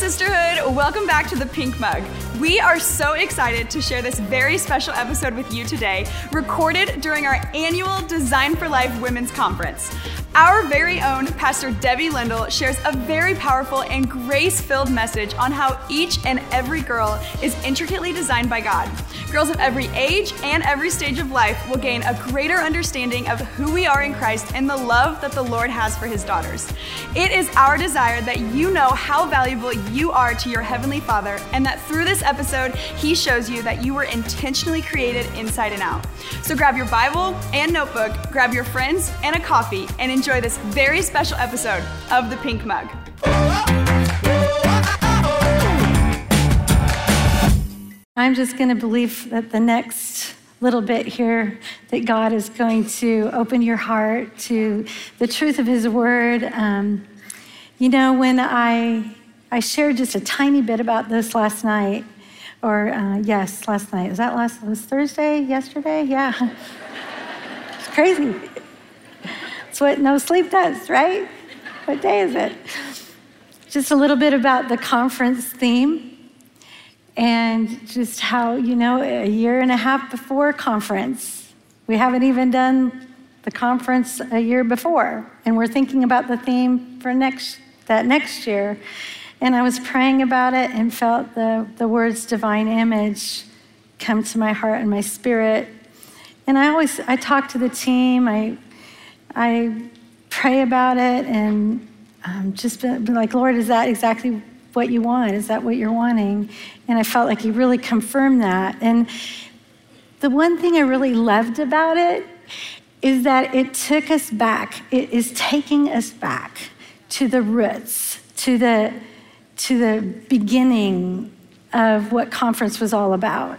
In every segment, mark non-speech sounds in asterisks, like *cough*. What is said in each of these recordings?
Sisterhood. Welcome back to the Pink Mug. We are so excited to share this very special episode with you today, recorded during our annual Designed for Life Women's Conference. Our very own Pastor Debbie Lindell shares a very powerful and grace filled message on how each and every girl is intricately designed by God. Girls of every age and every stage of life will gain a greater understanding of who we are in Christ and the love that the Lord has for his daughters. It is our desire that you know how valuable you are to your Heavenly Father and that through this episode, he shows you that you were intentionally created inside and out. So grab your Bible and notebook, grab your friends and a coffee, and enjoy this very special episode of The Pink Mug. I'm just going to believe that the next little bit here that God is going to open your heart to the truth of His Word. Um, you know, when I I shared just a tiny bit about this last night, or uh, yes, last night. Was that last? Was Thursday? Yesterday? Yeah. *laughs* it's crazy. What no sleep does, right? What day is it? Just a little bit about the conference theme and just how, you know, a year and a half before conference, we haven't even done the conference a year before, and we're thinking about the theme for next that next year. And I was praying about it and felt the, the words divine image come to my heart and my spirit. And I always I talk to the team, I I pray about it and um, just be like, Lord, is that exactly what you want? Is that what you're wanting? And I felt like He really confirmed that. And the one thing I really loved about it is that it took us back. It is taking us back to the roots, to the, to the beginning of what conference was all about.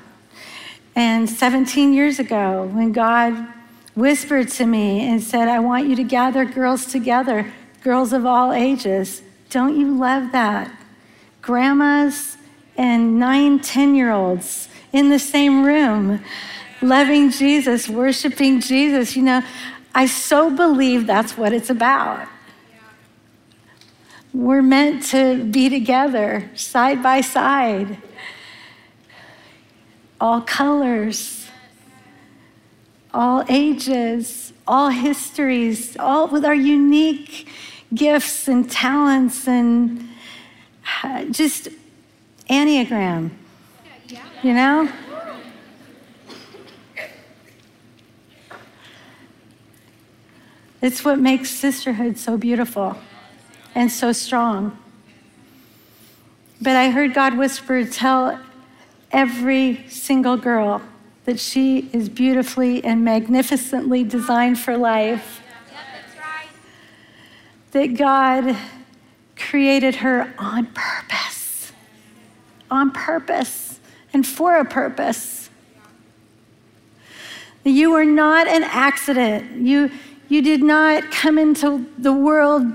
And 17 years ago, when God whispered to me and said, I want you to gather girls together, girls of all ages. Don't you love that? Grandmas and nine, 10 year olds in the same room, loving Jesus, worshiping Jesus. You know, I so believe that's what it's about. We're meant to be together, side by side, all colors all ages, all histories, all with our unique gifts and talents and uh, just Enneagram, you know? It's what makes sisterhood so beautiful and so strong. But I heard God whisper, tell every single girl that she is beautifully and magnificently designed for life. That God created her on purpose, on purpose, and for a purpose. You were not an accident. You, you did not come into the world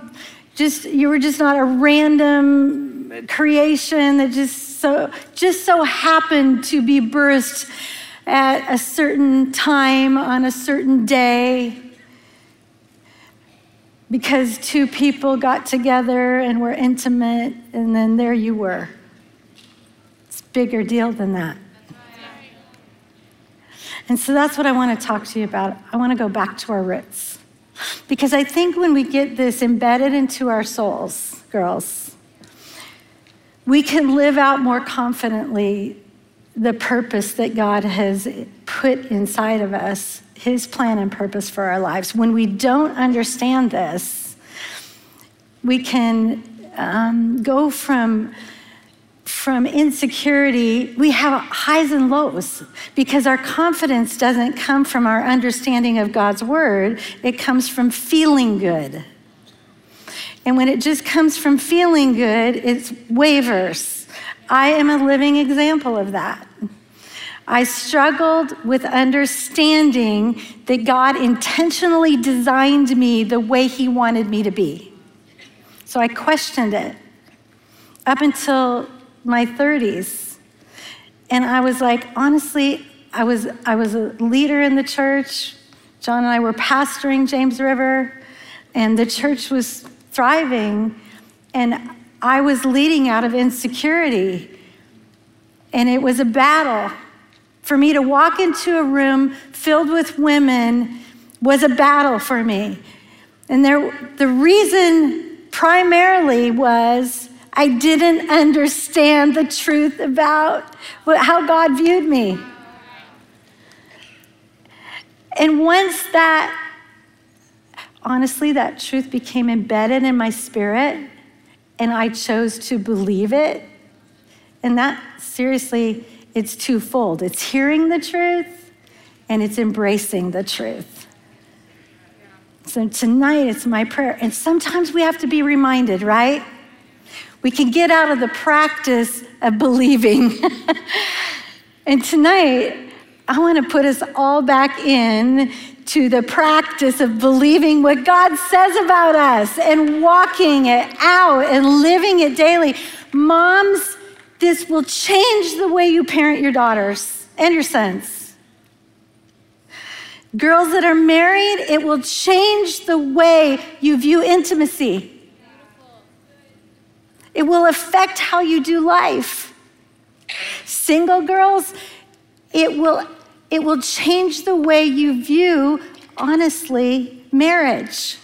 just, you were just not a random creation that just so, just so happened to be birthed at a certain time on a certain day because two people got together and were intimate, and then there you were. It's a bigger deal than that. And so that's what I want to talk to you about. I want to go back to our roots. Because I think when we get this embedded into our souls, girls, we can live out more confidently the purpose that God has put inside of us, His plan and purpose for our lives. When we don't understand this, we can um, go from from insecurity, we have highs and lows because our confidence doesn't come from our understanding of God's word, it comes from feeling good. And when it just comes from feeling good, it wavers I am a living example of that. I struggled with understanding that God intentionally designed me the way He wanted me to be. So I questioned it up until my 30s. And I was like, honestly, I was, I was a leader in the church. John and I were pastoring James River, and the church was thriving. And I was leading out of insecurity. And it was a battle. For me to walk into a room filled with women was a battle for me. And there, the reason primarily was I didn't understand the truth about how God viewed me. And once that, honestly, that truth became embedded in my spirit, and I chose to believe it, and that, seriously, it's twofold it's hearing the truth and it's embracing the truth. So tonight, it's my prayer. And sometimes we have to be reminded, right? We can get out of the practice of believing. *laughs* and tonight, I want to put us all back in to the practice of believing what God says about us and walking it out and living it daily. Moms, this will change the way you parent your daughters and your sons. Girls that are married, it will change the way you view intimacy. It will affect how you do life. Single girls, it will, it will change the way you view, honestly, marriage.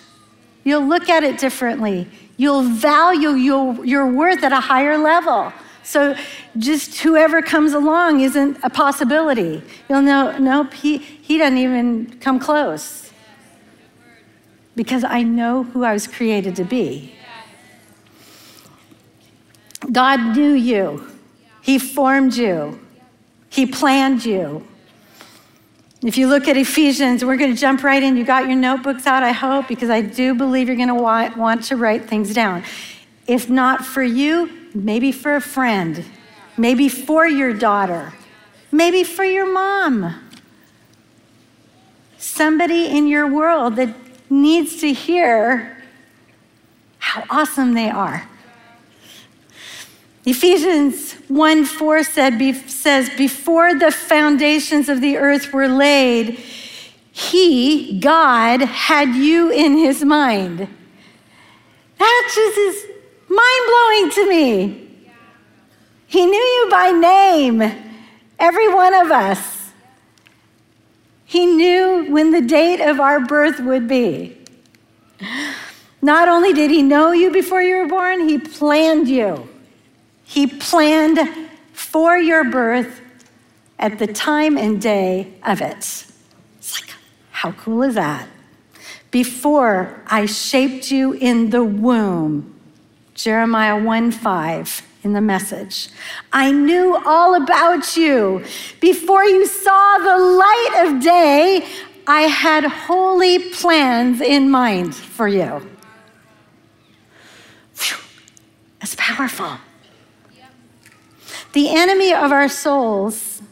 You'll look at it differently. You'll value your, your worth at a higher level. So just whoever comes along isn't a possibility. You'll know, nope, he, he doesn't even come close. Because I know who I was created to be. God knew you, He formed you, He planned you. If you look at Ephesians, we're going to jump right in. You got your notebooks out, I hope, because I do believe you're going to want, want to write things down. If not for you, maybe for a friend, maybe for your daughter, maybe for your mom. Somebody in your world that needs to hear how awesome they are. Ephesians 1 4 said, be, says, Before the foundations of the earth were laid, He, God, had you in His mind. That just is mind blowing to me. He knew you by name, every one of us. He knew when the date of our birth would be. Not only did He know you before you were born, He planned you. He planned for your birth at the time and day of it. It's like, how cool is that? Before I shaped you in the womb, Jeremiah 1 5 in the message. I knew all about you. Before you saw the light of day, I had holy plans in mind for you. Whew, that's powerful. The enemy of our souls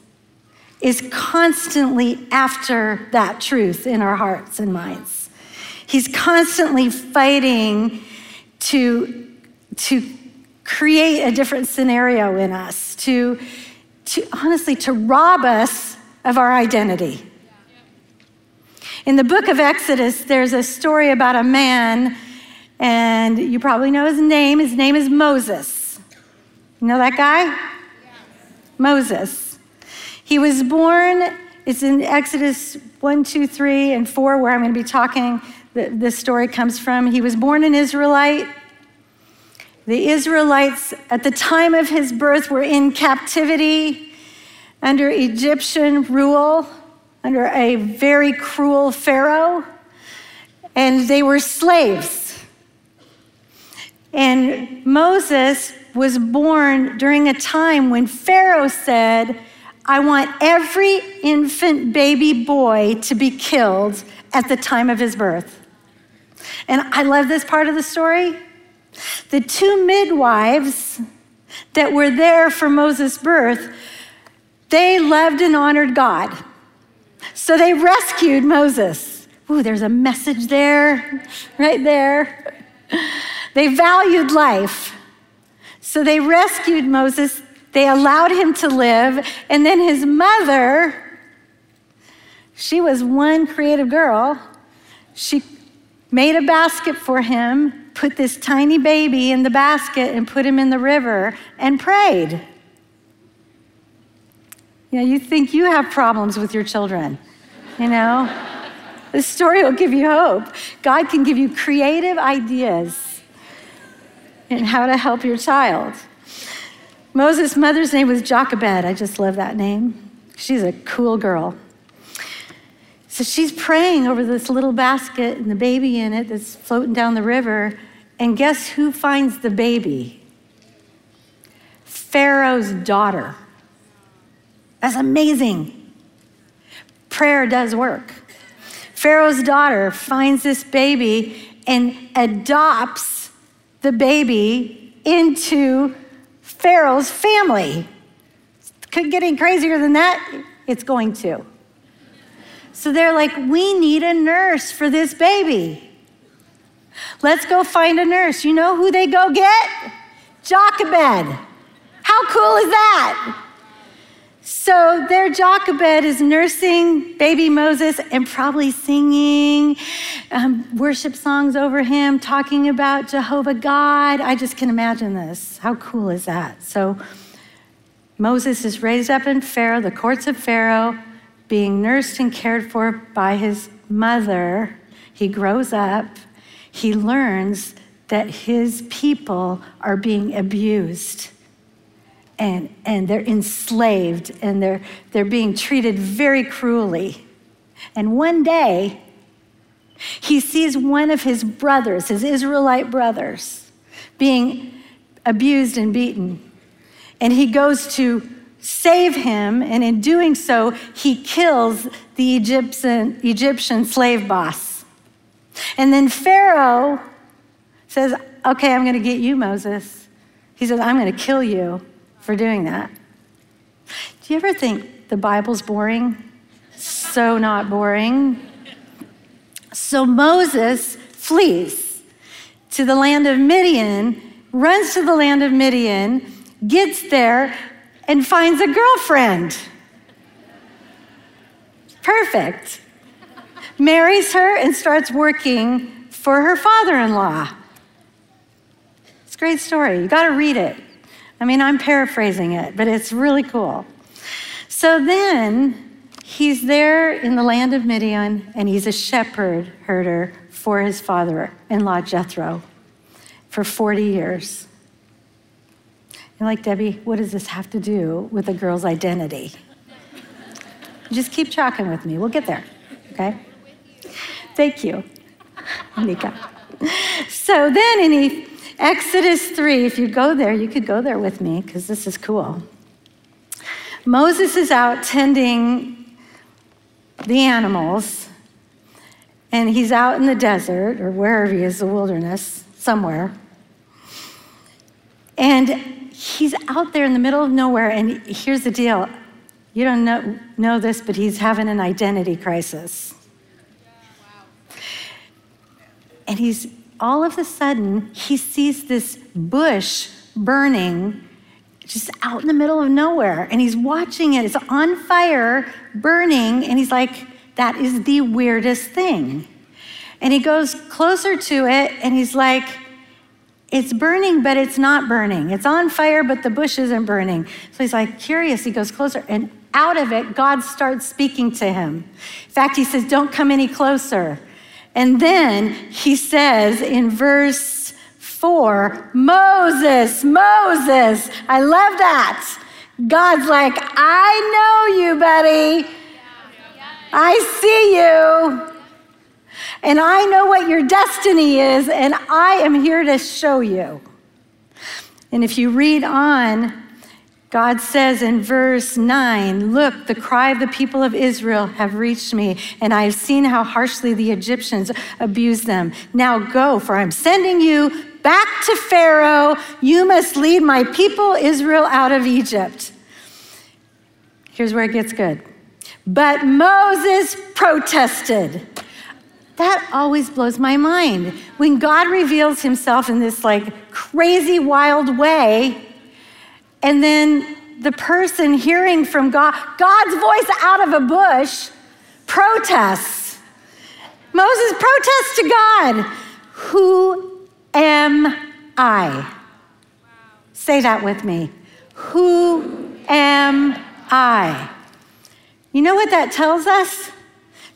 is constantly after that truth in our hearts and minds. He's constantly fighting to, to create a different scenario in us, to, to honestly, to rob us of our identity. In the book of Exodus, there's a story about a man, and you probably know his name. His name is Moses. You know that guy? Moses. He was born, it's in Exodus 1, 2, 3, and 4, where I'm going to be talking, this story comes from. He was born an Israelite. The Israelites, at the time of his birth, were in captivity under Egyptian rule, under a very cruel Pharaoh, and they were slaves. And Moses was born during a time when Pharaoh said, I want every infant baby boy to be killed at the time of his birth. And I love this part of the story. The two midwives that were there for Moses' birth, they loved and honored God. So they rescued Moses. Ooh, there's a message there, right there. They valued life. So they rescued Moses, they allowed him to live, and then his mother, she was one creative girl. She made a basket for him, put this tiny baby in the basket and put him in the river and prayed. You know, you think you have problems with your children, you know? this story will give you hope. God can give you creative ideas in how to help your child. Moses' mother's name was Jochebed. I just love that name. She's a cool girl. So she's praying over this little basket and the baby in it that's floating down the river. And guess who finds the baby? Pharaoh's daughter. That's amazing. Prayer does work. Pharaoh's daughter finds this baby and adopts the baby into Pharaoh's family. Could get any crazier than that? It's going to. So they're like, we need a nurse for this baby. Let's go find a nurse. You know who they go get? Jochebed. How cool is that? So their Jochebed is nursing baby Moses and probably singing um, worship songs over him, talking about Jehovah God. I just can imagine this. How cool is that? So Moses is raised up in Pharaoh, the courts of Pharaoh, being nursed and cared for by his mother. He grows up. He learns that his people are being abused and, and they're enslaved and they're, they're being treated very cruelly. And one day, he sees one of his brothers, his Israelite brothers, being abused and beaten. And he goes to save him, and in doing so, he kills the Egyptian, Egyptian slave boss. And then Pharaoh says, Okay, I'm going to get you, Moses. He says, I'm going to kill you for doing that. Do you ever think the Bible's boring? So not boring. So Moses flees to the land of Midian, runs to the land of Midian, gets there, and finds a girlfriend. Perfect. Marries her and starts working for her father in law. It's a great story. You got to read it. I mean, I'm paraphrasing it, but it's really cool. So then he's there in the land of Midian, and he's a shepherd herder for his father in law Jethro for 40 years. And like, Debbie, what does this have to do with a girl's identity? Just keep talking with me. We'll get there, okay? Thank you, Mika. So then in Exodus 3, if you go there, you could go there with me because this is cool. Moses is out tending the animals, and he's out in the desert or wherever he is, the wilderness, somewhere. And he's out there in the middle of nowhere, and here's the deal you don't know, know this, but he's having an identity crisis. And he's all of a sudden, he sees this bush burning just out in the middle of nowhere. And he's watching it. It's on fire, burning. And he's like, that is the weirdest thing. And he goes closer to it and he's like, it's burning, but it's not burning. It's on fire, but the bush isn't burning. So he's like, curious. He goes closer, and out of it, God starts speaking to him. In fact, he says, Don't come any closer. And then he says in verse 4 Moses, Moses. I love that. God's like, I know you, buddy. I see you. And I know what your destiny is, and I am here to show you. And if you read on, God says in verse 9, Look, the cry of the people of Israel have reached me, and I have seen how harshly the Egyptians abuse them. Now go, for I'm sending you back to Pharaoh. You must lead my people Israel out of Egypt. Here's where it gets good. But Moses protested. That always blows my mind. When God reveals himself in this like crazy, wild way, and then the person hearing from God, God's voice out of a bush, protests. Moses protests to God. Who am I? Say that with me. Who am I? You know what that tells us?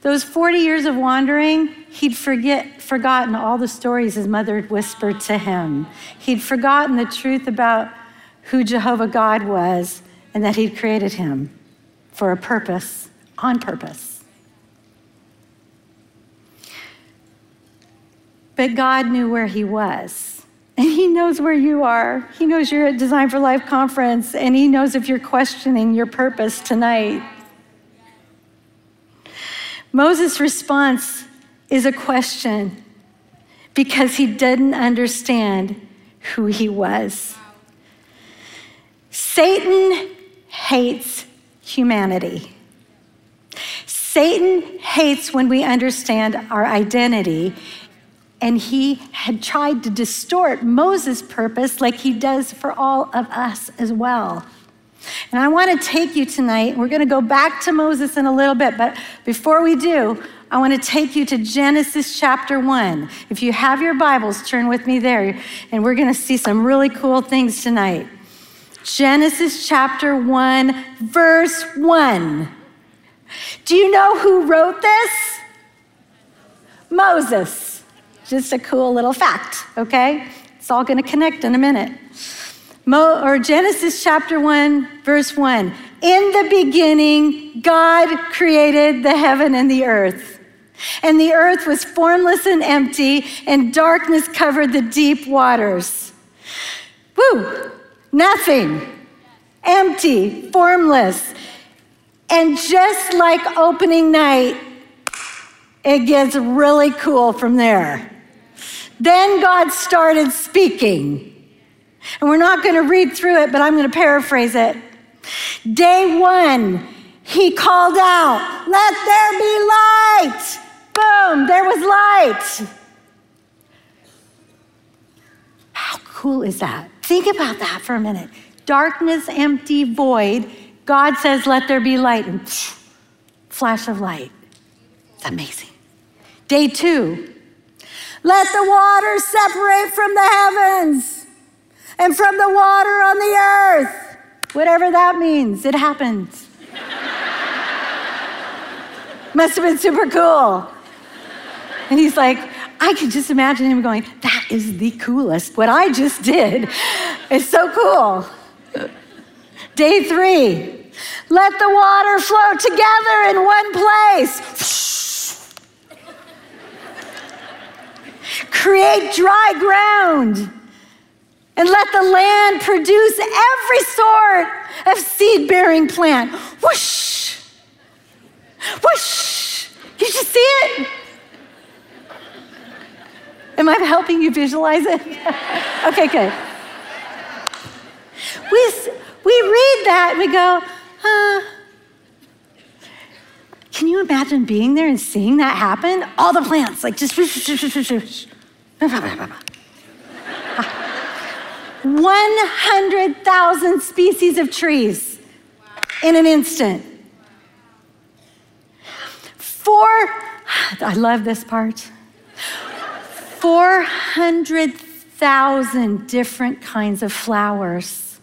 Those 40 years of wandering, he'd forget, forgotten all the stories his mother had whispered to him. He'd forgotten the truth about who Jehovah God was and that he'd created him for a purpose, on purpose. But God knew where he was. And he knows where you are. He knows you're at Designed for Life conference, and he knows if you're questioning your purpose tonight. Moses' response is a question because he didn't understand who he was. Satan hates humanity. Satan hates when we understand our identity, and he had tried to distort Moses' purpose like he does for all of us as well. And I want to take you tonight, we're going to go back to Moses in a little bit, but before we do, I want to take you to Genesis chapter 1. If you have your Bibles, turn with me there, and we're going to see some really cool things tonight. Genesis chapter 1, verse 1. Do you know who wrote this? Moses. Just a cool little fact, okay? It's all going to connect in a minute. Mo, or Genesis chapter 1, verse 1. In the beginning, God created the heaven and the earth. And the earth was formless and empty, and darkness covered the deep waters. Woo! Nothing. Empty, formless. And just like opening night, it gets really cool from there. Then God started speaking. And we're not going to read through it, but I'm going to paraphrase it. Day one, he called out, Let there be light. Boom, there was light. How cool is that? Think about that for a minute. Darkness, empty, void. God says, Let there be light. And flash of light. It's amazing. Day two, let the water separate from the heavens and from the water on the earth. Whatever that means, it happens. *laughs* Must have been super cool. And he's like, I can just imagine him going, That is the coolest. What I just did is so cool. Day three, let the water flow together in one place. Create dry ground and let the land produce every sort of seed bearing plant. Whoosh! Whoosh! Did you see it? Am I helping you visualize it? okay, good. We, we read that, we go, huh. Can you imagine being there and seeing that happen? All the plants, like just 100,000 species of trees in an instant. Four, I love this part. 400,000 different kinds of flowers.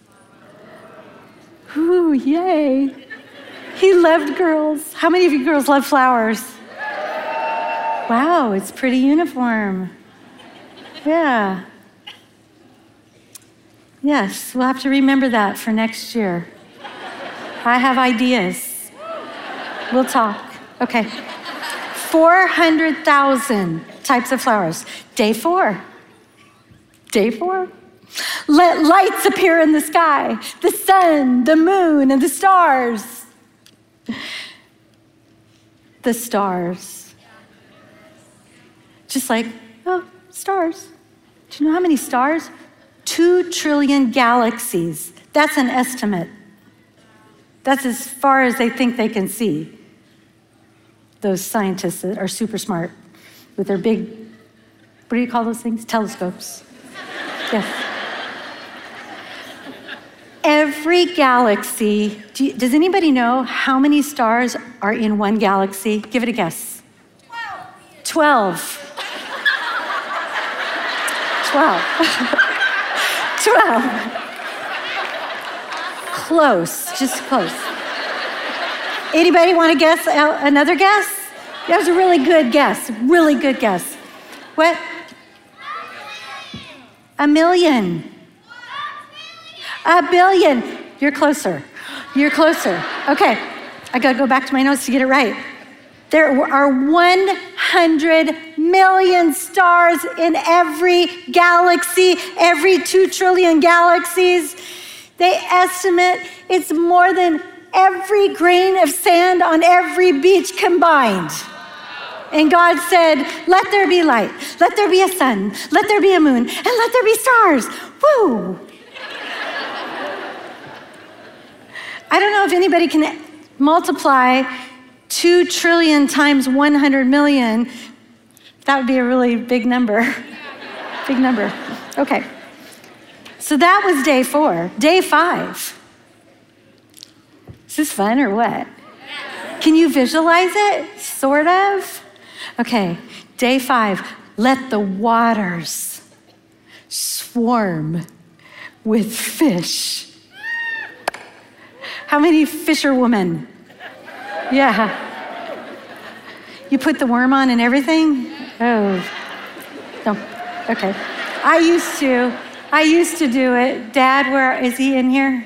Ooh, yay. He loved girls. How many of you girls love flowers? Wow, it's pretty uniform. Yeah. Yes, we'll have to remember that for next year. I have ideas. We'll talk. Okay. 400,000 types of flowers. Day four. Day four. Let lights appear in the sky the sun, the moon, and the stars. The stars. Just like, oh, stars. Do you know how many stars? Two trillion galaxies. That's an estimate. That's as far as they think they can see. Those scientists that are super smart with their big, what do you call those things? Telescopes. yes. Every galaxy, do you, does anybody know how many stars are in one galaxy? Give it a guess. 12. 12. 12. *laughs* 12. Close, just close. Anybody want to guess uh, another guess? That was a really good guess. Really good guess. What? A million. A billion. You're closer. You're closer. Okay. I got to go back to my notes to get it right. There are 100 million stars in every galaxy, every 2 trillion galaxies. They estimate it's more than every grain of sand on every beach combined. And God said, Let there be light, let there be a sun, let there be a moon, and let there be stars. Woo! I don't know if anybody can multiply 2 trillion times 100 million. That would be a really big number. *laughs* big number. Okay. So that was day four. Day five. Is this fun or what? Can you visualize it? Sort of? Okay, day five. Let the waters swarm with fish. How many fisherwomen? Yeah. You put the worm on and everything? Oh. No. Okay. I used to. I used to do it. Dad, where is he in here?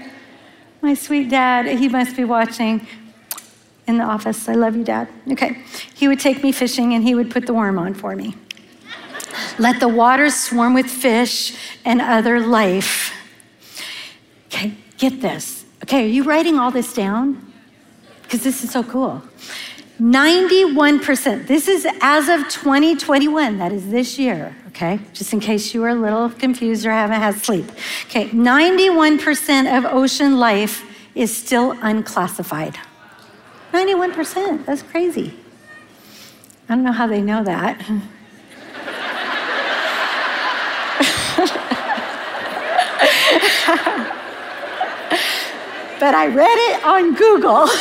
My sweet dad, he must be watching in the office. I love you, Dad. Okay. He would take me fishing and he would put the worm on for me. Let the waters swarm with fish and other life. Okay, get this. Okay, are you writing all this down? Because this is so cool. 91%, this is as of 2021, that is this year, okay? Just in case you were a little confused or haven't had sleep. Okay, 91% of ocean life is still unclassified. 91%, that's crazy. I don't know how they know that. *laughs* but I read it on Google. *laughs*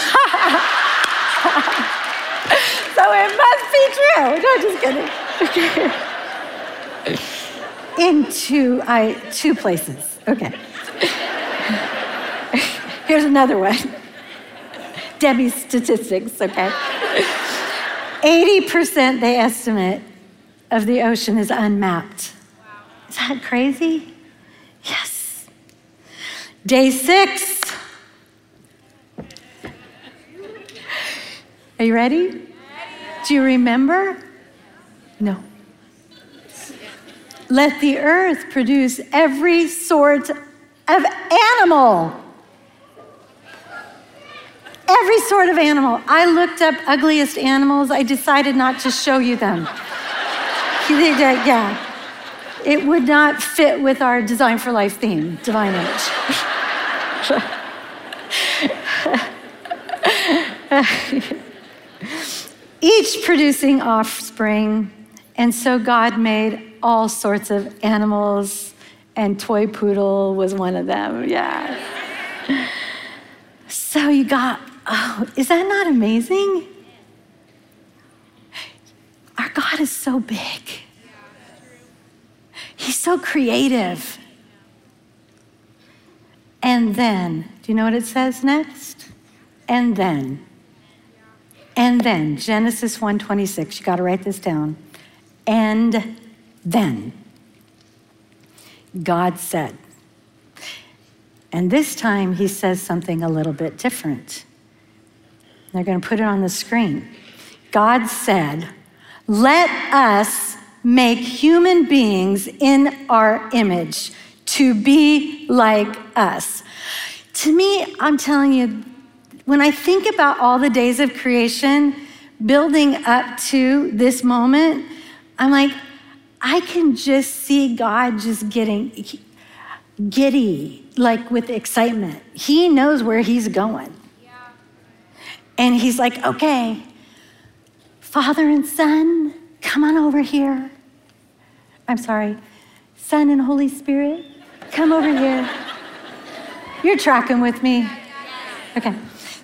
so it must be true. No, just kidding. In two, I, two places. Okay. *laughs* Here's another one. Debbie's statistics, okay? 80% they estimate of the ocean is unmapped. Is that crazy? Yes. Day six. Are you ready? Do you remember? No. Let the earth produce every sort of animal. Every sort of animal. I looked up ugliest animals. I decided not to show you them. *laughs* yeah. It would not fit with our Designed for Life theme, divine image. *laughs* each producing offspring. And so God made all sorts of animals, and toy poodle was one of them. Yeah. So you got, oh, is that not amazing? Our God is so big. He's so creative. And then, do you know what it says next? And then. And then, Genesis 1:26, you got to write this down. And then God said. And this time he says something a little bit different. They're going to put it on the screen. God said, "Let us make human beings in our image to be like us." To me, I'm telling you, when I think about all the days of creation building up to this moment, I'm like, I can just see God just getting giddy, like with excitement. He knows where he's going. And he's like, okay, Father and Son, come on over here. I'm sorry, Son and Holy Spirit, come over here. You're tracking with me. Okay.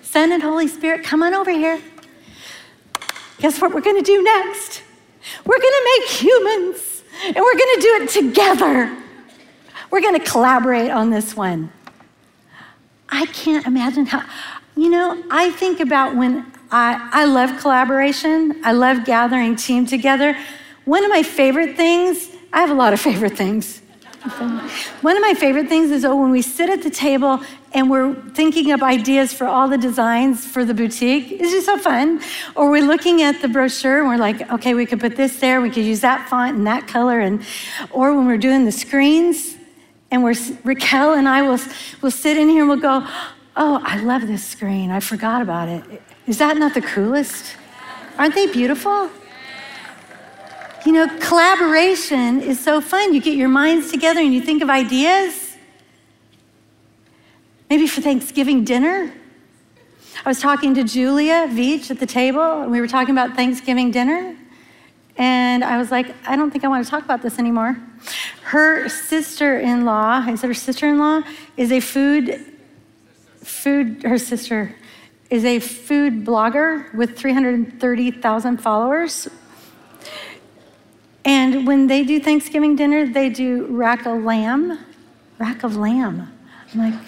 Son and Holy Spirit, come on over here. Guess what we're going to do next? We're going to make humans And we're going to do it together. We're going to collaborate on this one. I can't imagine how, you know, I think about when I, I love collaboration, I love gathering team together. One of my favorite things, I have a lot of *laughs* favorite things. One of my favorite things is oh, when we sit at the table and we're thinking up ideas for all the designs for the boutique. It's just so fun. Or we're looking at the brochure and we're like, okay, we could put this there, we could use that font and that color. And, or when we're doing the screens and we're, Raquel and I will, will sit in here and we'll go, oh, I love this screen. I forgot about it. Is that not the coolest? Aren't they beautiful? You know, collaboration is so fun. You get your minds together and you think of ideas. Maybe for Thanksgiving dinner. I was talking to Julia Veach at the table, and we were talking about Thanksgiving dinner. And I was like, I don't think I want to talk about this anymore. Her sister in law, I said her sister in law, is a food, food, her sister is a food blogger with 330,000 followers and when they do Thanksgiving dinner, they do rack of lamb. Rack of lamb. I'm like,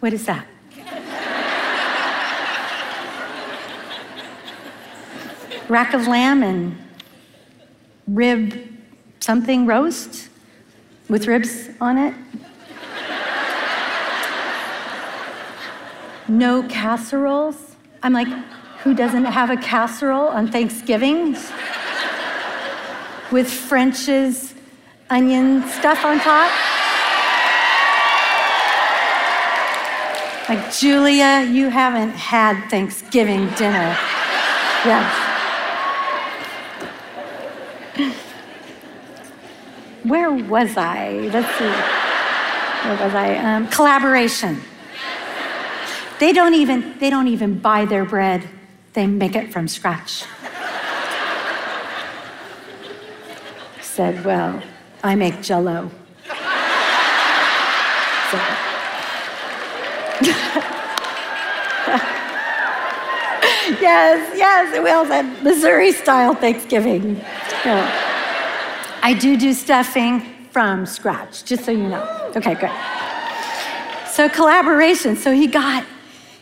what is that? *laughs* rack of lamb and rib something roast with ribs on it. No casseroles. I'm like, who doesn't have a casserole on Thanksgiving? with French's onion stuff on top. Like, Julia, you haven't had Thanksgiving dinner. Yes. Where was I? Let's see. Where was I? Um, collaboration. They don't even they don't even buy their bread. They make it from scratch. said, Well, I make jello. *laughs* yes, yes, we all said Missouri style Thanksgiving. Yeah. I do do stuffing from scratch, just so you know. Okay, good. So collaboration. So he got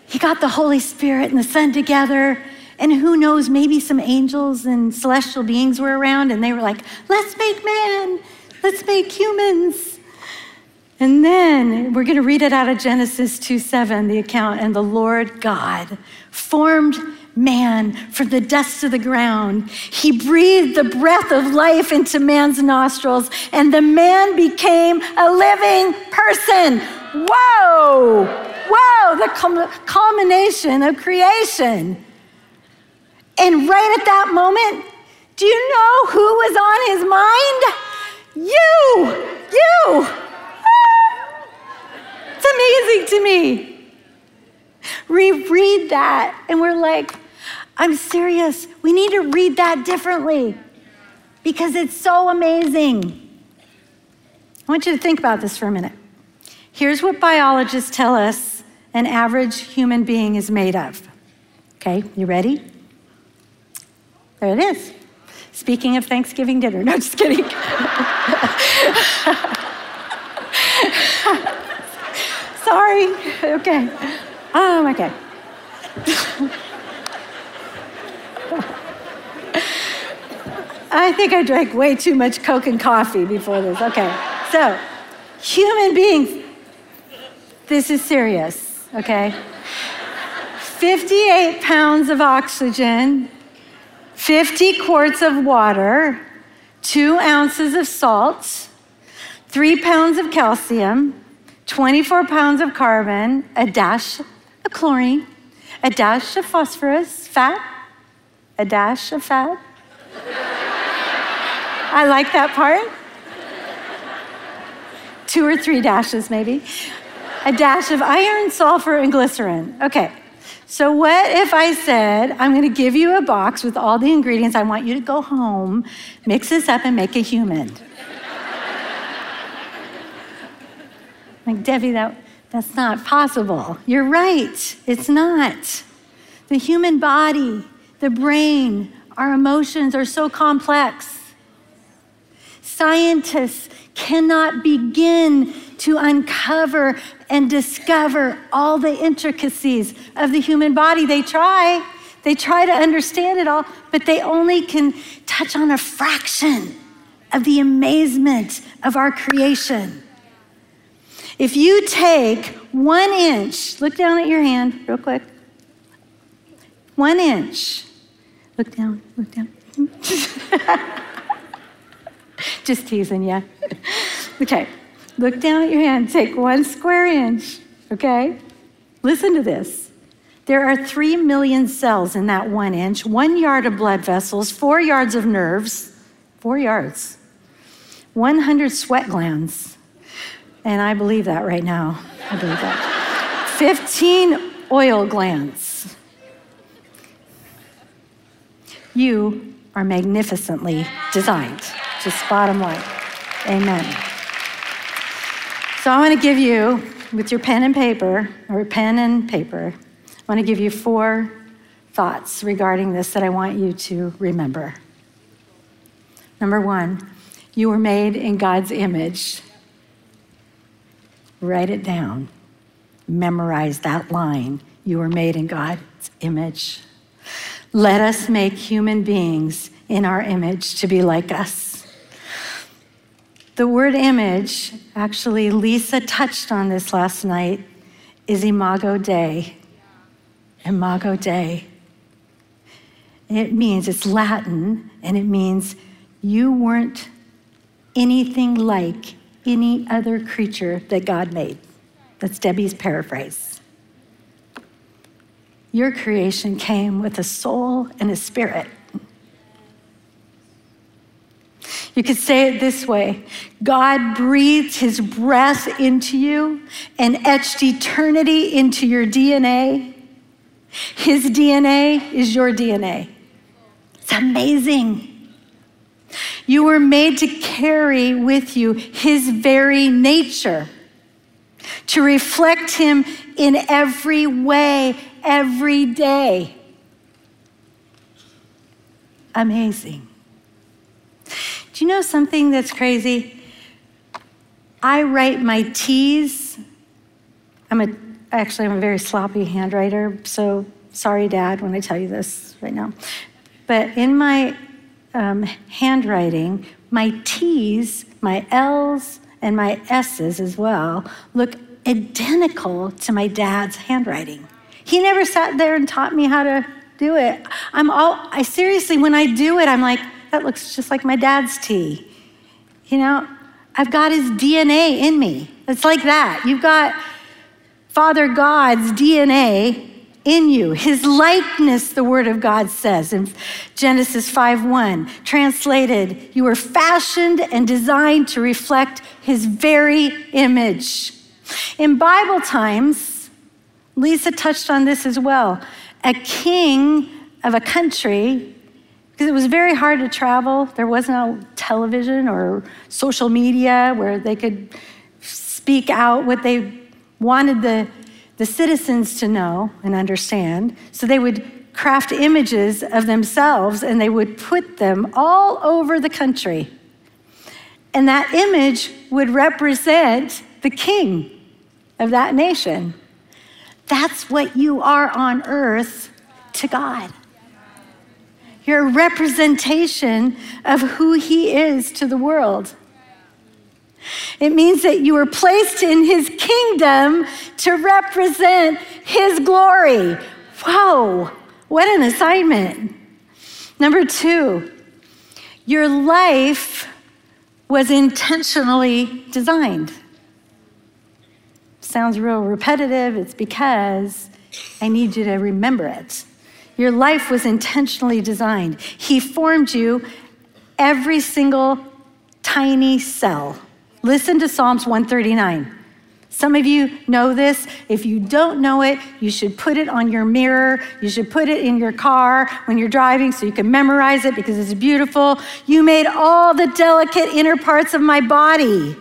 he got the Holy Spirit and the Son together and who knows, maybe some angels and celestial beings were around and they were like, let's make man, let's make humans. And then we're going to read it out of Genesis 2 7, the account. And the Lord God formed man from the dust of the ground. He breathed the breath of life into man's nostrils, and the man became a living person. Whoa! Whoa! The culmination of creation. And right at that moment, do you know who was on his mind? You! You! Ah! It's amazing to me. We read that and we're like, I'm serious. We need to read that differently because it's so amazing. I want you to think about this for a minute. Here's what biologists tell us an average human being is made of. Okay, you ready? There it is. Speaking of Thanksgiving dinner. No, just kidding. *laughs* Sorry. Okay. Um, okay. *laughs* I think I drank way too much Coke and coffee before this. Okay. So, human beings, this is serious, okay? 58 pounds of oxygen 50 quarts of water, two ounces of salt, three pounds of calcium, 24 pounds of carbon, a dash of chlorine, a dash of phosphorus, fat, a dash of fat. I like that part. Two or three dashes, maybe. A dash of iron, sulfur, and glycerin. Okay. So, what if I said, I'm going to give you a box with all the ingredients? I want you to go home, mix this up, and make a human? like, Debbie, that, that's not possible. You're right, it's not. The human body, the brain, our emotions are so complex. Scientists cannot begin to uncover and discover all the intricacies of the human body. They try, they try to understand it all, but they only can touch on a fraction of the amazement of our creation. If you take one inch, look down at your hand real quick. One inch. Look down, look down. *laughs* *laughs* Just teasing you. Okay, look down at your hand, take one square inch, okay? Listen to this. There are three million cells in that one inch, one yard of blood vessels, four yards of nerves, four yards, 100 sweat glands. And I believe that right now. I believe that. 15 oil glands. You are magnificently designed. Just bottom line. Amen. So I want to give you, with your pen and paper, or pen and paper, I want to give you four thoughts regarding this that I want you to remember. Number one, you were made in God's image. Write it down. Memorize that line. You were made in God's image. Let us make human beings in our image to be like us. The word image, actually, Lisa touched on this last night, is Imago Dei. Imago Dei. It means, it's Latin, and it means you weren't anything like any other creature that God made. That's Debbie's paraphrase. Your creation came with a soul and a spirit. You could say it this way God breathed his breath into you and etched eternity into your DNA. His DNA is your DNA. It's amazing. You were made to carry with you his very nature, to reflect him in every way, every day. Amazing. Do you know something that's crazy? I write my T's. I'm a actually I'm a very sloppy handwriter, so sorry, Dad, when I tell you this right now. But in my um, handwriting, my T's, my L's, and my S's as well look identical to my dad's handwriting. He never sat there and taught me how to do it. I'm all I seriously when I do it, I'm like that looks just like my dad's T. You know, I've got his DNA in me. It's like that. You've got Father God's DNA in you. His likeness, the word of God says in Genesis 5:1. Translated, you were fashioned and designed to reflect his very image. In Bible times, Lisa touched on this as well. A king of a country because it was very hard to travel. There was no television or social media where they could speak out what they wanted the, the citizens to know and understand. So they would craft images of themselves and they would put them all over the country. And that image would represent the king of that nation. That's what you are on earth to God. You're a representation of who He is to the world. It means that you were placed in His kingdom to represent His glory. Whoa, what an assignment. Number two, your life was intentionally designed. Sounds real repetitive. It's because I need you to remember it. Your life was intentionally designed. He formed you every single tiny cell. Listen to Psalms 139. Some of you know this. If you don't know it, you should put it on your mirror. You should put it in your car when you're driving so you can memorize it because it's beautiful. You made all the delicate inner parts of my body.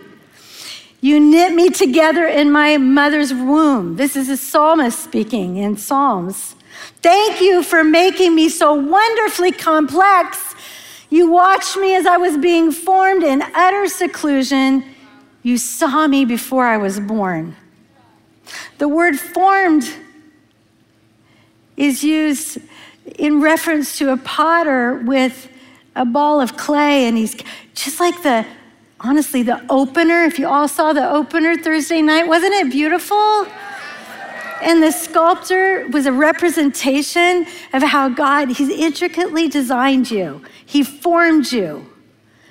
You knit me together in my mother's womb. This is a psalmist speaking in Psalms. Thank you for making me so wonderfully complex. You watched me as I was being formed in utter seclusion. You saw me before I was born. The word formed is used in reference to a potter with a ball of clay, and he's just like the, honestly, the opener. If you all saw the opener Thursday night, wasn't it beautiful? And the sculptor was a representation of how God, He's intricately designed you. He formed you.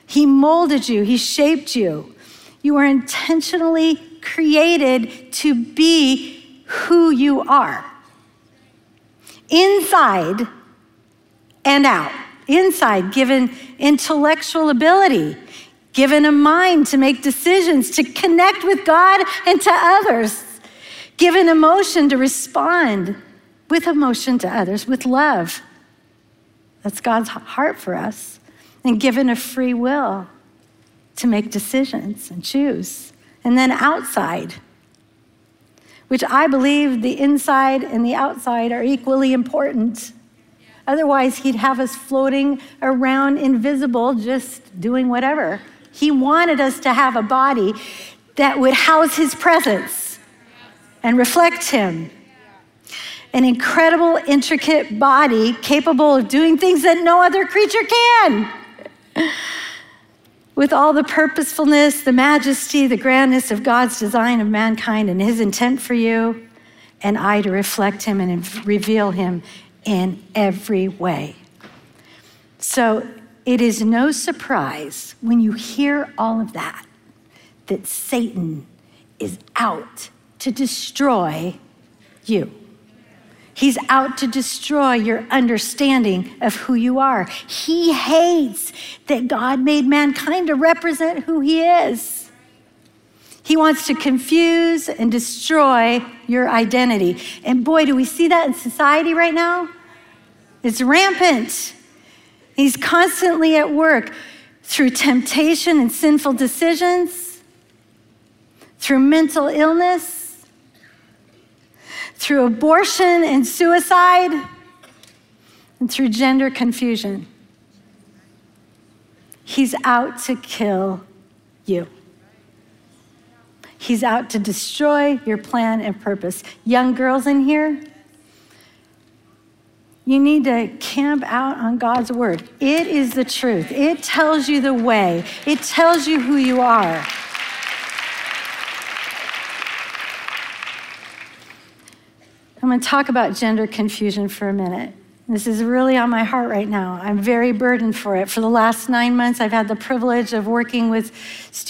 He molded you. He shaped you. You are intentionally created to be who you are inside and out. Inside, given intellectual ability, given a mind to make decisions, to connect with God and to others, given emotion to respond with emotion to others, with love. That's God's heart for us. And given a free will to make decisions and choose. And then outside, which I believe the inside and the outside are equally important. Otherwise, he'd have us floating around invisible, just doing whatever. He wanted us to have a body that would house his presence and reflect him. An incredible, intricate body capable of doing things that no other creature can. With all the purposefulness, the majesty, the grandness of God's design of mankind and his intent for you and I to reflect him and reveal him in every way. So it is no surprise when you hear all of that that Satan is out to destroy you. He's out to destroy your understanding of who you are. He hates that God made mankind to represent who He is. He wants to confuse and destroy your identity. And boy, do we see that in society right now? It's rampant. He's constantly at work through temptation and sinful decisions, through mental illness through abortion and suicide, and through gender confusion. He's out to kill you. He's out to destroy your plan and purpose. Young girls in here, you need to camp out on God's word. It is the truth, it tells you the way, it tells you who you are. I'm going to talk about gender confusion for a minute. This is really on my heart right now. I'm very burdened for it. For the last nine months, I've had the privilege of working with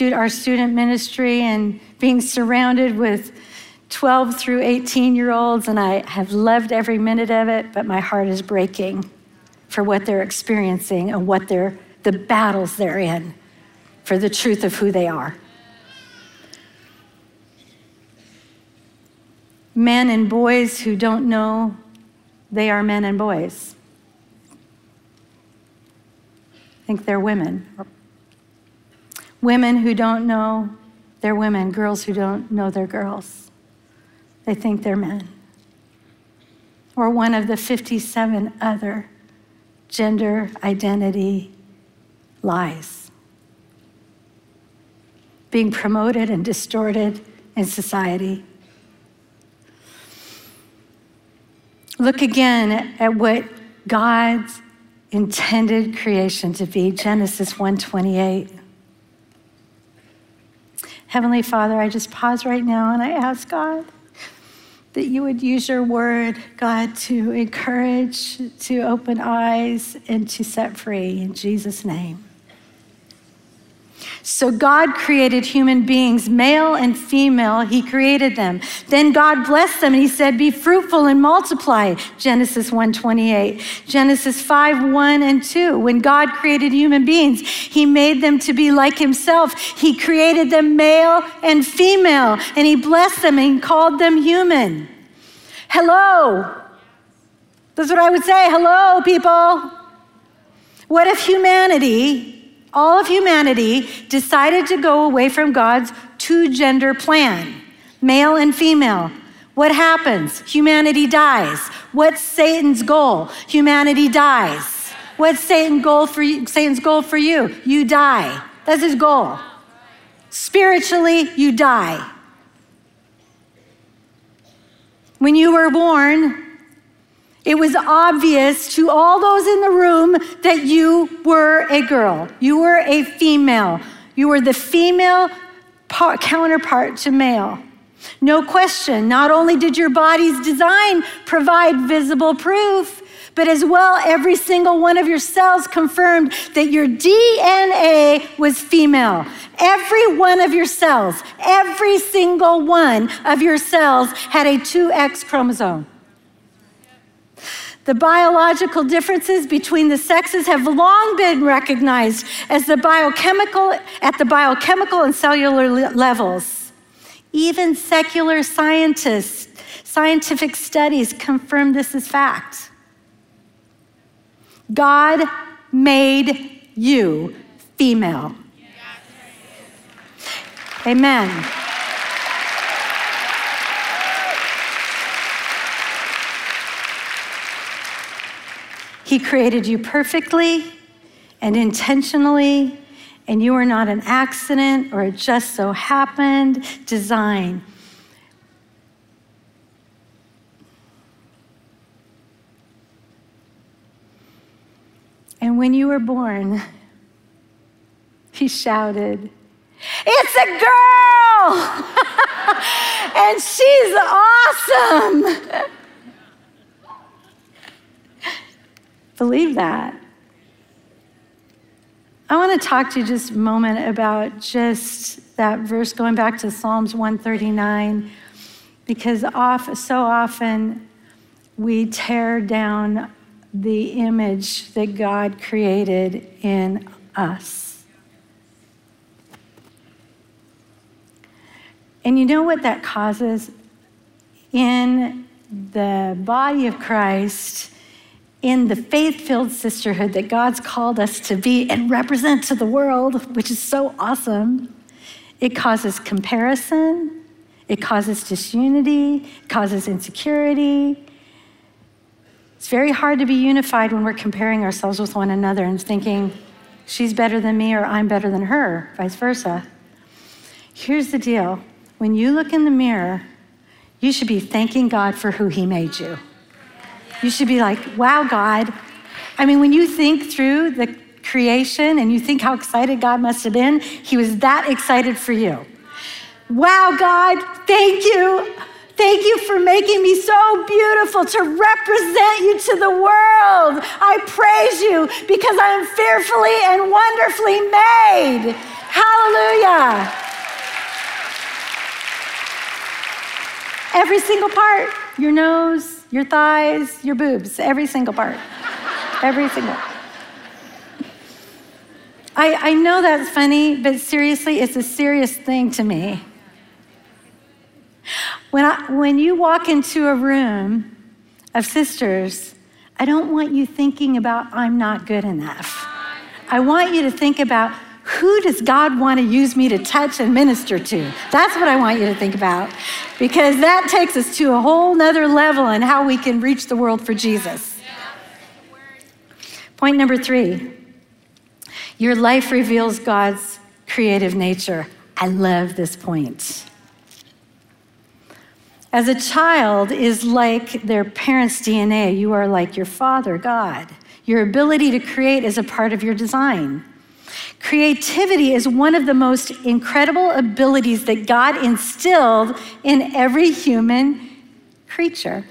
our student ministry and being surrounded with 12 through 18 year olds, and I have loved every minute of it, but my heart is breaking for what they're experiencing and what they're, the battles they're in for the truth of who they are. Men and boys who don't know they are men and boys. think they're women. Women who don't know they're women, girls who don't know they're girls. They think they're men. Or one of the 57 other gender identity lies being promoted and distorted in society. Look again at what God's intended creation to be, Genesis 1:28. Heavenly Father, I just pause right now and I ask God that you would use your word, God, to encourage, to open eyes, and to set free in Jesus' name. So God created human beings, male and female, He created them. Then God blessed them and He said, Be fruitful and multiply. Genesis 1 28. Genesis 5 1 and 2. When God created human beings, He made them to be like Himself. He created them male and female, and He blessed them and called them human. Hello. That's what I would say. Hello, people. What if humanity all of humanity decided to go away from God's two gender plan male and female. What happens? Humanity dies. What's Satan's goal? Humanity dies. What's Satan goal for you, Satan's goal for you? You die. That's his goal. Spiritually, you die. When you were born, it was obvious to all those in the room that you were a girl. You were a female. You were the female part, counterpart to male. No question, not only did your body's design provide visible proof, but as well, every single one of your cells confirmed that your DNA was female. Every one of your cells, every single one of your cells had a 2X chromosome. The biological differences between the sexes have long been recognized as the biochemical at the biochemical and cellular levels. Even secular scientists, scientific studies confirm this as fact. God made you female. Amen. He created you perfectly and intentionally, and you are not an accident or it just so happened design. And when you were born, *laughs* he shouted, It's a girl! *laughs* and she's awesome! *laughs* Believe that. I want to talk to you just a moment about just that verse going back to Psalms 139, because off, so often we tear down the image that God created in us. And you know what that causes? In the body of Christ, in the faith filled sisterhood that God's called us to be and represent to the world, which is so awesome, it causes comparison, it causes disunity, it causes insecurity. It's very hard to be unified when we're comparing ourselves with one another and thinking, she's better than me or I'm better than her, vice versa. Here's the deal when you look in the mirror, you should be thanking God for who He made you. You should be like, wow, God. I mean, when you think through the creation and you think how excited God must have been, He was that excited for you. Wow, God, thank you. Thank you for making me so beautiful to represent you to the world. I praise you because I am fearfully and wonderfully made. Hallelujah. Every single part your nose, your thighs, your boobs, every single part. every single. I, I know that's funny, but seriously, it's a serious thing to me. When, I, when you walk into a room of sisters, I don't want you thinking about, I'm not good enough. I want you to think about, who does God want to use me to touch and minister to? That's what I want you to think about because that takes us to a whole nother level in how we can reach the world for Jesus. Point number three your life reveals God's creative nature. I love this point. As a child is like their parents' DNA, you are like your father, God. Your ability to create is a part of your design. Creativity is one of the most incredible abilities that God instilled in every human creature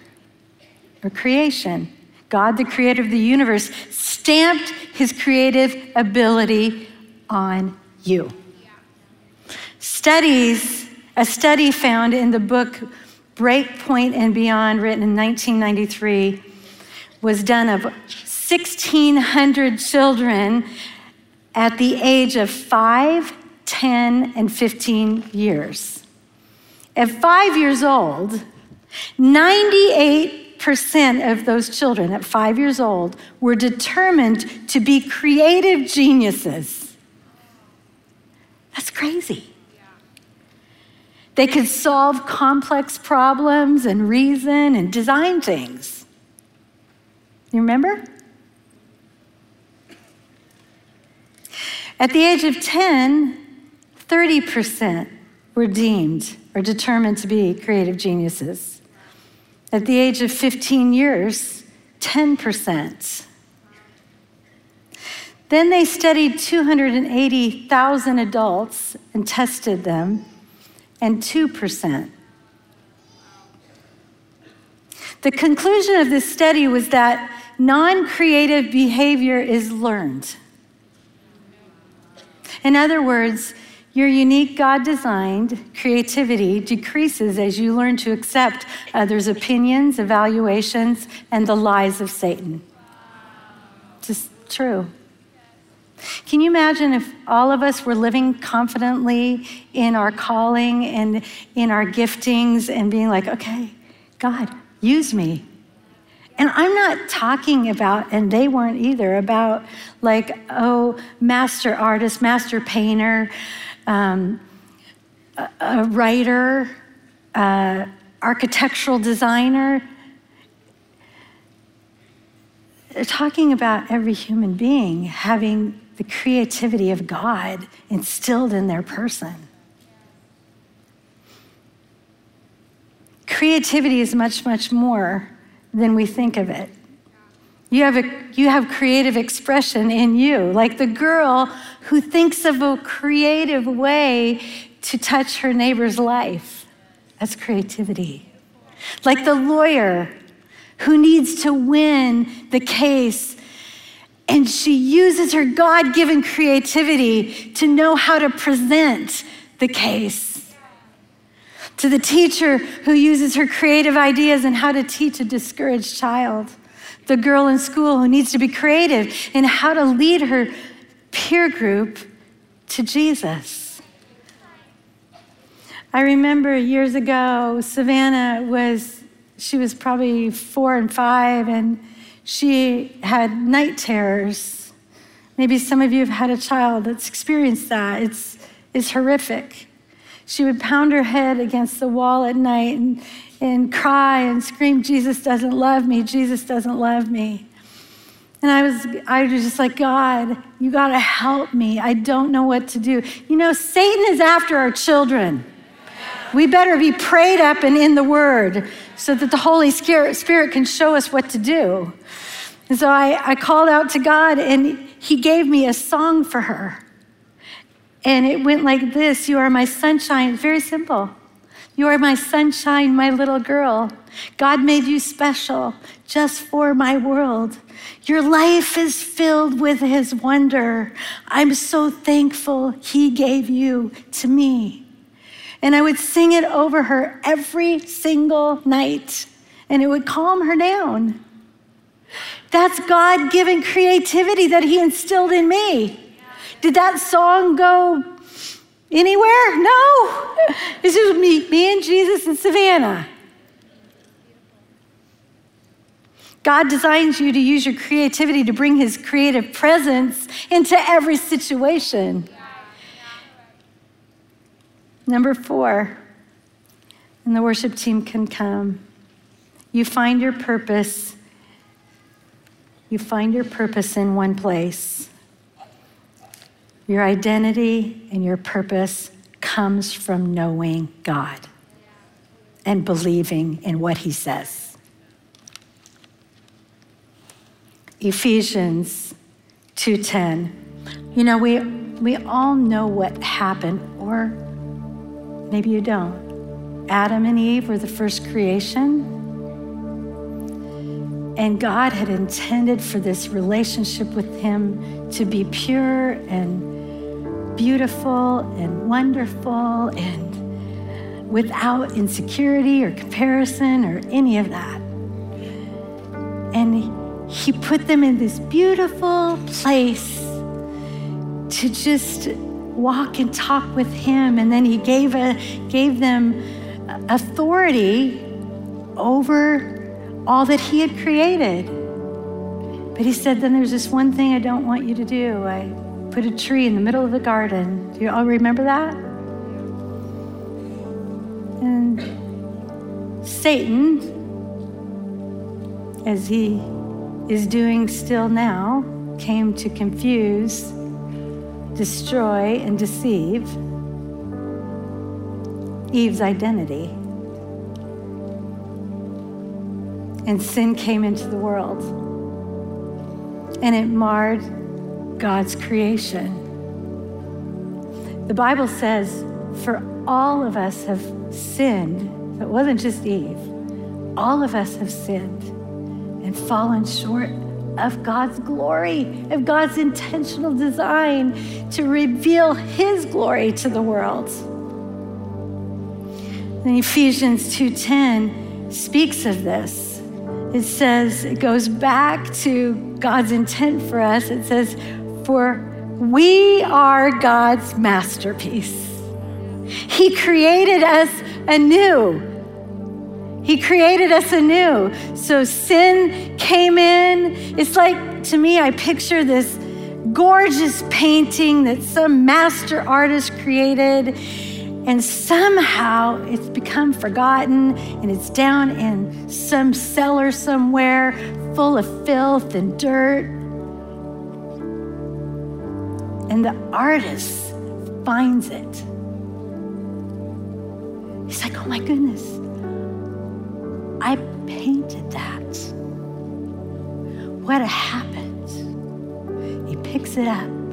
or creation. God, the creator of the universe, stamped his creative ability on you. Studies, a study found in the book Breakpoint and Beyond, written in 1993, was done of 1,600 children at the age of 5, 10, and 15 years. At five years old, 98% of those children at five years old were determined to be creative geniuses. That's crazy. They could solve complex problems and reason and design things. You remember? At the age of 10, 30% were deemed or determined to be creative geniuses. At the age of 15 years, 10%. Then they studied 280,000 adults and tested them, and 2%. The conclusion of this study was that non creative behavior is learned. In other words, your unique God designed creativity decreases as you learn to accept others' opinions, evaluations, and the lies of Satan. Just true. Can you imagine if all of us were living confidently in our calling and in our giftings and being like, okay, God, use me. And I'm not talking about, and they weren't either, about like, oh, master artist, master painter, um, a, a, writer, uh, architectural designer. They're talking about every human being having the creativity of God instilled in their person. Creativity is much, much more than we think of it. You have, a, you have creative expression in you, like the girl who thinks of a creative way to touch her neighbor's life. That's creativity. Like the lawyer who needs to win the case and she uses her God given creativity to know how to present the case. To the teacher who uses her creative ideas and how to teach a discouraged child. The girl in school who needs to be creative in how to lead her peer group to Jesus. I remember years ago, Savannah was, she was probably four and five, and she had night terrors. Maybe some of you have had a child that's experienced that. It's, it's horrific. She would pound her head against the wall at night and, and cry and scream, Jesus doesn't love me, Jesus doesn't love me. And I was, I was just like, God, you got to help me. I don't know what to do. You know, Satan is after our children. We better be prayed up and in the Word so that the Holy Spirit can show us what to do. And so I, I called out to God, and He gave me a song for her. And it went like this You are my sunshine. Very simple. You are my sunshine, my little girl. God made you special just for my world. Your life is filled with His wonder. I'm so thankful He gave you to me. And I would sing it over her every single night, and it would calm her down. That's God given creativity that He instilled in me. Did that song go anywhere? No. *laughs* This is me, me and Jesus and Savannah. God designs you to use your creativity to bring His creative presence into every situation. Number four, and the worship team can come. You find your purpose you find your purpose in one place. Your identity and your purpose comes from knowing God and believing in what he says. Ephesians 2:10. You know, we we all know what happened or maybe you don't. Adam and Eve were the first creation. And God had intended for this relationship with Him to be pure and beautiful and wonderful and without insecurity or comparison or any of that. And He put them in this beautiful place to just walk and talk with Him. And then He gave, a, gave them authority over all that He had created. But He said, Then there's this one thing I don't want you to do. I put a tree in the middle of the garden. Do you all remember that? And Satan, as he is doing still now, came to confuse destroy, and deceive Eve's identity. And sin came into the world. And it marred God's creation. The Bible says, for all of us have sinned. It wasn't just Eve. All of us have sinned and fallen short of God's glory, of God's intentional design to reveal His glory to the world. And Ephesians 2:10 speaks of this. It says it goes back to God's intent for us. It says, "For we are God's masterpiece." He created us anew. He created us anew. So sin came in. It's like, to me, I picture this gorgeous painting that some master artist created, Mm. and somehow it's become forgotten and it's down in some cellar somewhere full of filth and dirt. And the artist finds it. He's like, oh my goodness, I painted that. What happened? He picks it up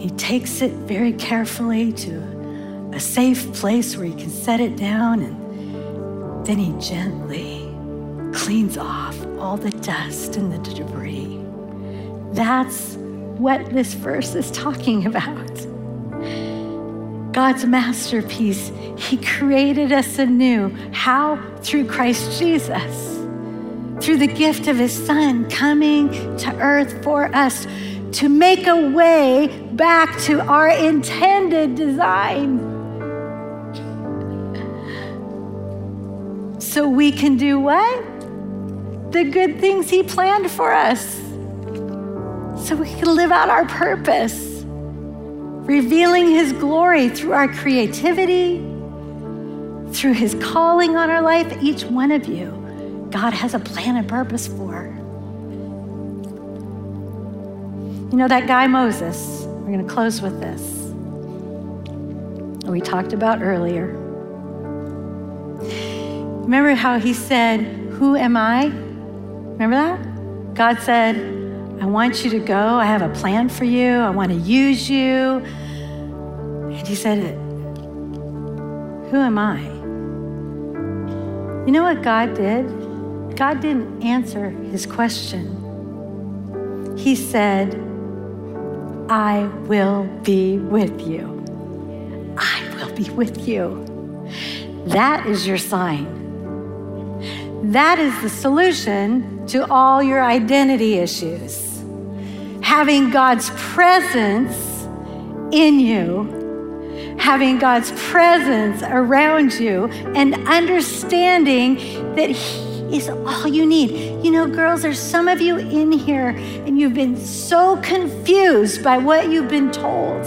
he takes it very carefully to a safe place where he can set it down and then he gently cleans off all the dust and the debris. That's what this verse is talking about. God's masterpiece. He created us anew. How? Through Christ Jesus. Through the gift of his son coming to earth for us to make a way back to our intended design. So we can do what? The good things he planned for us. So we can live out our purpose revealing His glory through our creativity, through His calling on our life. Each one of you, God has a plan and purpose for. You know, that guy Moses, we're going to close with this. We talked about earlier. Remember how he said, Who am I? Remember that? God said, I want you to go. I have a plan for you. I want to use you. And he said, Who am I? You know what God did? God didn't answer his question. He said, I will be with you. I will be with you. That is your sign. That is the solution to all your identity issues. Having God's presence in you having God's presence around you and understanding that He is all you need. You know, girls, there's some of you in here and you've been so confused by what you've been told,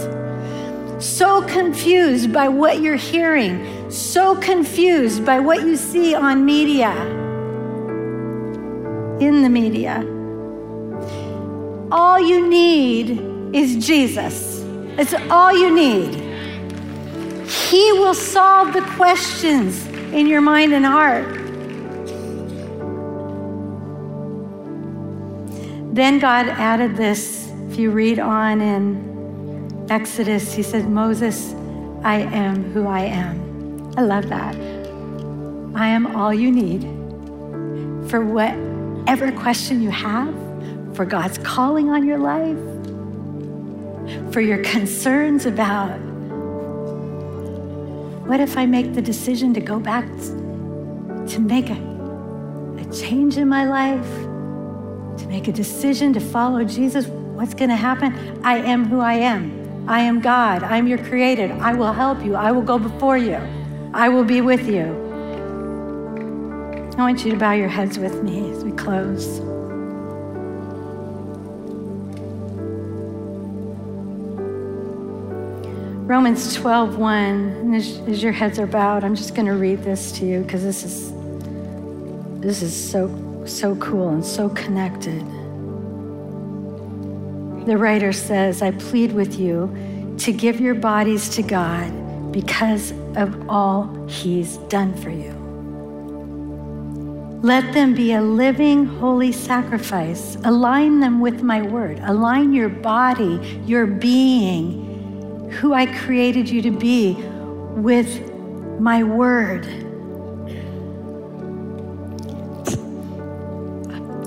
so confused by what you're hearing, so confused by what you see on media, in the media. All you need is Jesus. It's all you need. He will solve the questions in your mind and heart. Then God added this. If you read on in Exodus, He said, Moses, I am who I am. I love that. I am all you need for whatever question you have, for God's calling on your life, for your concerns about what if I make the decision to go back to make a, a change in my life, to make a decision to follow Jesus? What's going to happen? I am who I am. I am God. I'm your creator. I will help you. I will go before you. I will be with you. I want you to bow your heads with me as we close. Romans 12, 1, as, as your heads are bowed, I'm just going to read this to you because this is, this is so, so cool and so connected. the writer says, I plead with you to give your bodies to God because of all He's done for you. Let them be a living, holy sacrifice. Align them with my word. Align your body, your being, who I created you to be, with my word.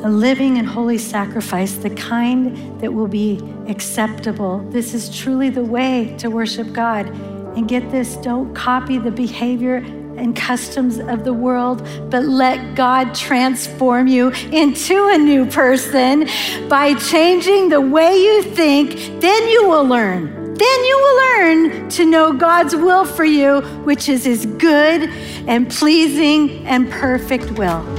A living and holy sacrifice, the kind that will be acceptable. This is truly the way to worship God. And get this don't copy the behavior and customs of the world, but let God transform you into a new person by changing the way you think. Then you will learn. Then you will learn to know God's will for you, which is His good and pleasing and perfect will.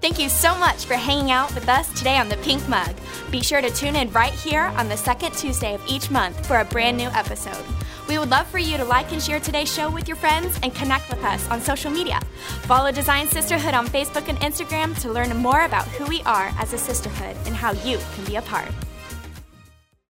Thank you so much for hanging out with us today on the Pink Mug. Be sure to tune in right here on the second Tuesday of each month for a brand new episode. We would love for you to like and share today's show with your friends and connect with us on social media. Follow Designed Sisterhood on Facebook and Instagram to learn more about who we are as a sisterhood and how you can be a part.